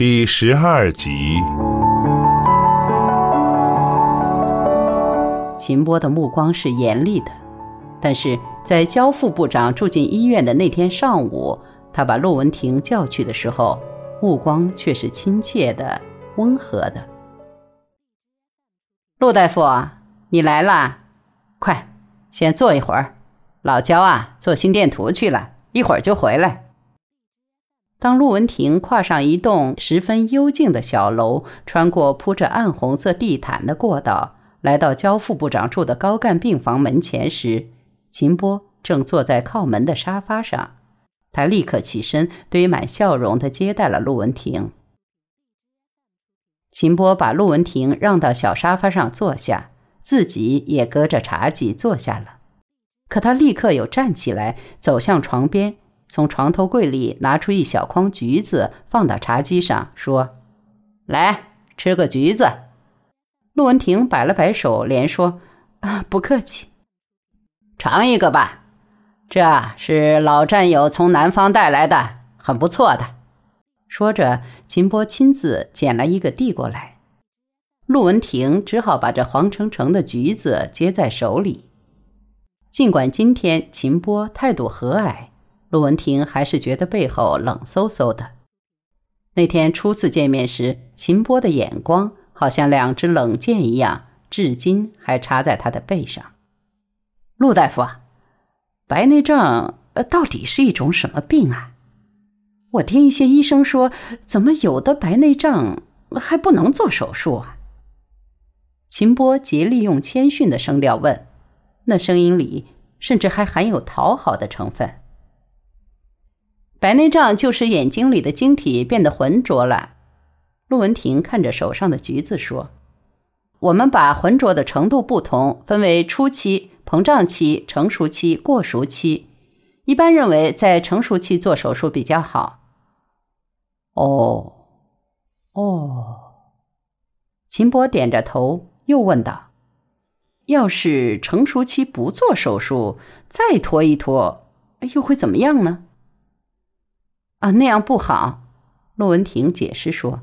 第十二集。秦波的目光是严厉的，但是在焦副部长住进医院的那天上午，他把陆文婷叫去的时候，目光却是亲切的、温和的。陆大夫，你来啦，快，先坐一会儿。老焦啊，做心电图去了，一会儿就回来。当陆文婷跨上一栋十分幽静的小楼，穿过铺着暗红色地毯的过道，来到焦副部长住的高干病房门前时，秦波正坐在靠门的沙发上。他立刻起身，堆满笑容地接待了陆文婷。秦波把陆文婷让到小沙发上坐下，自己也隔着茶几坐下了。可他立刻又站起来，走向床边。从床头柜里拿出一小筐橘子，放到茶几上，说：“来吃个橘子。”陆文婷摆了摆手，连说：“啊，不客气。”尝一个吧，这是老战友从南方带来的，很不错的。说着，秦波亲自捡了一个递过来，陆文婷只好把这黄澄澄的橘子接在手里。尽管今天秦波态度和蔼。陆文婷还是觉得背后冷飕飕的。那天初次见面时，秦波的眼光好像两支冷箭一样，至今还插在他的背上。陆大夫啊，白内障呃到底是一种什么病啊？我听一些医生说，怎么有的白内障还不能做手术啊？秦波竭力用谦逊的声调问，那声音里甚至还含有讨好的成分。白内障就是眼睛里的晶体变得浑浊了。陆文婷看着手上的橘子说：“我们把浑浊的程度不同，分为初期、膨胀期、成熟期、过熟期。一般认为在成熟期做手术比较好。”哦，哦，秦波点着头，又问道：“要是成熟期不做手术，再拖一拖，又会怎么样呢？”啊，那样不好。陆文婷解释说：“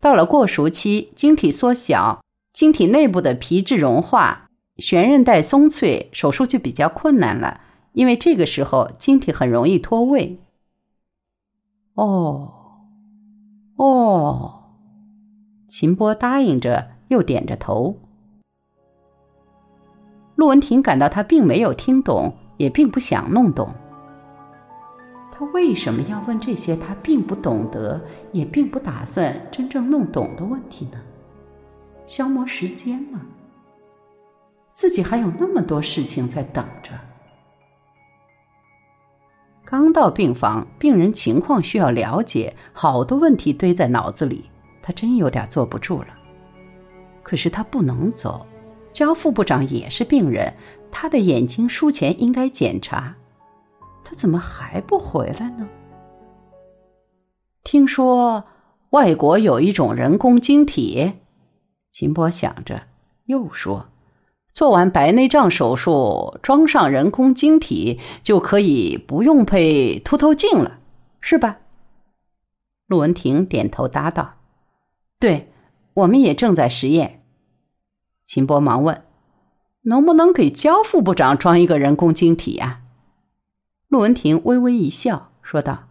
到了过熟期，晶体缩小，晶体内部的皮质融化，悬韧带松脆，手术就比较困难了。因为这个时候晶体很容易脱位。”哦，哦，秦波答应着，又点着头。陆文婷感到他并没有听懂，也并不想弄懂。他为什么要问这些他并不懂得，也并不打算真正弄懂的问题呢？消磨时间吗？自己还有那么多事情在等着。刚到病房，病人情况需要了解，好多问题堆在脑子里，他真有点坐不住了。可是他不能走，焦副部长也是病人，他的眼睛术前应该检查。他怎么还不回来呢？听说外国有一种人工晶体，秦波想着，又说：“做完白内障手术，装上人工晶体，就可以不用配凸透镜了，是吧？”陆文婷点头答道：“对，我们也正在实验。”秦波忙问：“能不能给焦副部长装一个人工晶体呀？”陆文婷微微一笑，说道：“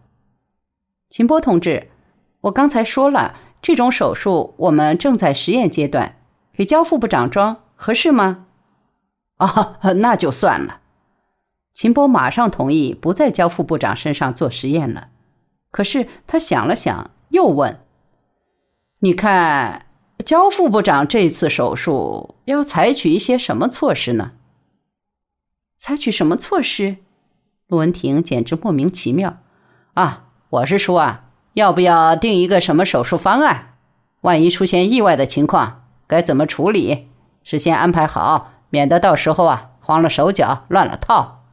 秦波同志，我刚才说了，这种手术我们正在实验阶段，给焦副部长装合适吗？”“啊，那就算了。”秦波马上同意不在焦副部长身上做实验了。可是他想了想，又问：“你看，焦副部长这次手术要采取一些什么措施呢？”“采取什么措施？”陆文婷简直莫名其妙，啊！我是说啊，要不要定一个什么手术方案？万一出现意外的情况，该怎么处理？事先安排好，免得到时候啊慌了手脚，乱了套。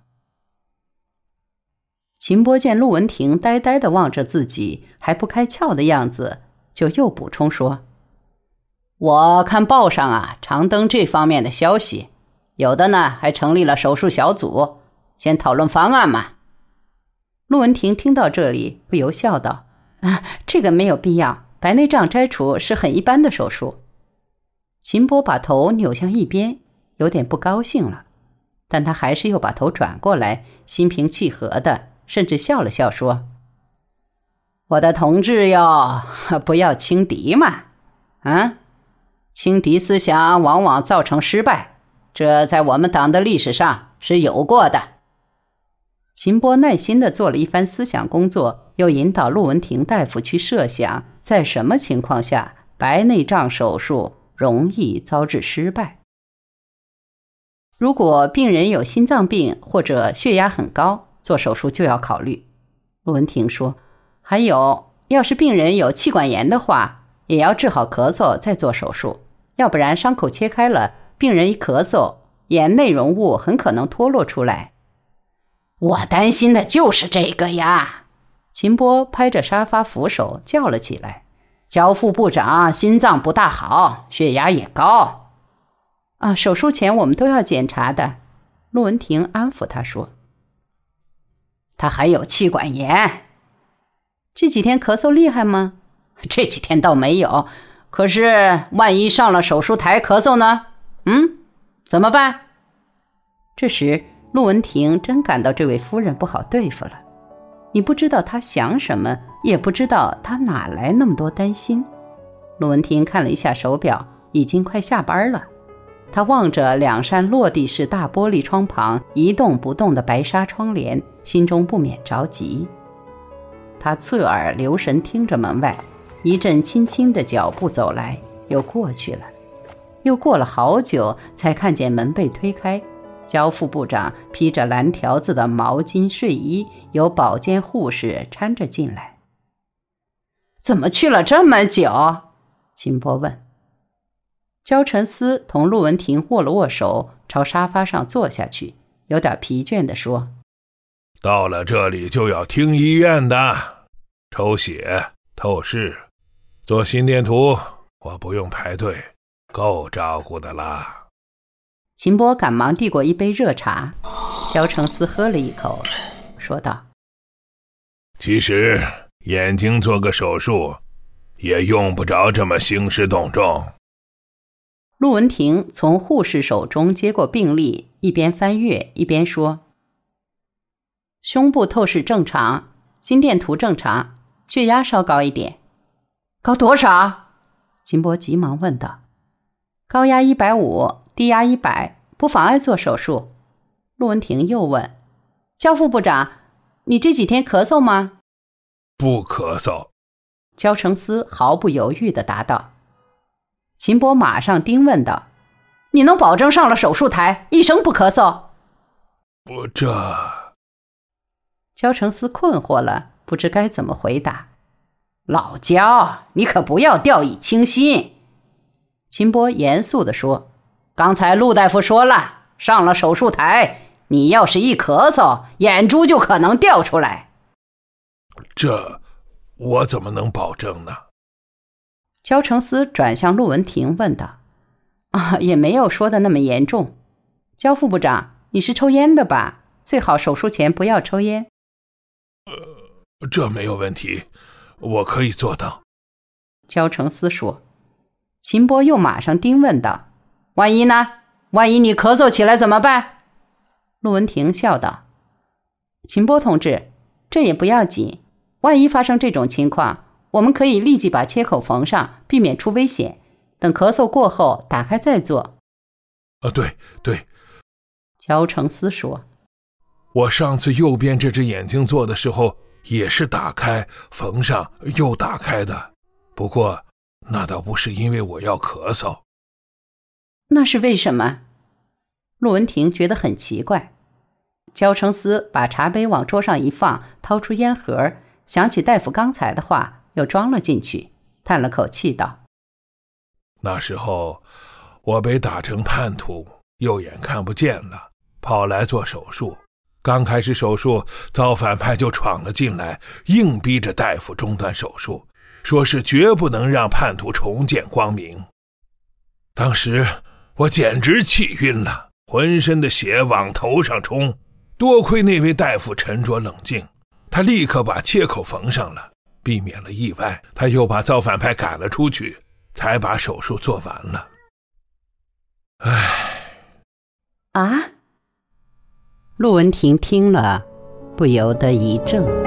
秦波见陆文婷呆呆的望着自己，还不开窍的样子，就又补充说：“我看报上啊常登这方面的消息，有的呢还成立了手术小组。”先讨论方案嘛。陆文婷听到这里，不由笑道：“啊，这个没有必要。白内障摘除是很一般的手术。秦波把头扭向一边，有点不高兴了，但他还是又把头转过来，心平气和的，甚至笑了笑说：“我的同志哟，不要轻敌嘛，啊，轻敌思想往往造成失败，这在我们党的历史上是有过的。”秦波耐心的做了一番思想工作，又引导陆文婷大夫去设想，在什么情况下白内障手术容易遭致失败。如果病人有心脏病或者血压很高，做手术就要考虑。陆文婷说：“还有，要是病人有气管炎的话，也要治好咳嗽再做手术，要不然伤口切开了，病人一咳嗽，炎内容物很可能脱落出来。”我担心的就是这个呀！秦波拍着沙发扶手叫了起来：“焦副部长心脏不大好，血压也高。”啊，手术前我们都要检查的。陆文婷安抚他说：“他还有气管炎，这几天咳嗽厉害吗？这几天倒没有，可是万一上了手术台咳嗽呢？嗯，怎么办？”这时。陆文婷真感到这位夫人不好对付了。你不知道她想什么，也不知道她哪来那么多担心。陆文婷看了一下手表，已经快下班了。她望着两扇落地式大玻璃窗旁一动不动的白纱窗帘，心中不免着急。她侧耳留神听着门外，一阵轻轻的脚步走来，又过去了，又过了好久，才看见门被推开。焦副部长披着蓝条子的毛巾睡衣，由保健护士搀着进来。怎么去了这么久？秦波问。焦成思同陆文婷握了握手，朝沙发上坐下去，有点疲倦地说：“到了这里就要听医院的，抽血、透视、做心电图，我不用排队，够照顾的啦。”秦波赶忙递过一杯热茶，焦成思喝了一口，说道：“其实眼睛做个手术，也用不着这么兴师动众。”陆文婷从护士手中接过病历，一边翻阅一边说：“胸部透视正常，心电图正常，血压稍高一点，高多少？”秦波急忙问道：“高压一百五。”低压一百，不妨碍做手术。陆文婷又问：“焦副部长，你这几天咳嗽吗？”“不咳嗽。”焦成思毫不犹豫地答道。秦博马上盯问道：“你能保证上了手术台一声不咳嗽？”“不，这……”焦成思困惑了，不知该怎么回答。老焦，你可不要掉以轻心。”秦波严肃地说。刚才陆大夫说了，上了手术台，你要是一咳嗽，眼珠就可能掉出来。这，我怎么能保证呢？焦成思转向陆文婷问道：“啊，也没有说的那么严重。焦副部长，你是抽烟的吧？最好手术前不要抽烟。”呃，这没有问题，我可以做到。焦成思说。秦波又马上盯问道。万一呢？万一你咳嗽起来怎么办？陆文婷笑道：“秦波同志，这也不要紧。万一发生这种情况，我们可以立即把切口缝上，避免出危险。等咳嗽过后，打开再做。”啊，对对。乔成思说：“我上次右边这只眼睛做的时候，也是打开缝上又打开的。不过那倒不是因为我要咳嗽。”那是为什么？陆文婷觉得很奇怪。焦成思把茶杯往桌上一放，掏出烟盒，想起大夫刚才的话，又装了进去，叹了口气道：“那时候我被打成叛徒，右眼看不见了，跑来做手术。刚开始手术，造反派就闯了进来，硬逼着大夫中断手术，说是绝不能让叛徒重见光明。当时。”我简直气晕了，浑身的血往头上冲。多亏那位大夫沉着冷静，他立刻把切口缝上了，避免了意外，他又把造反派赶了出去，才把手术做完了。唉，啊！陆文婷听了，不由得一怔。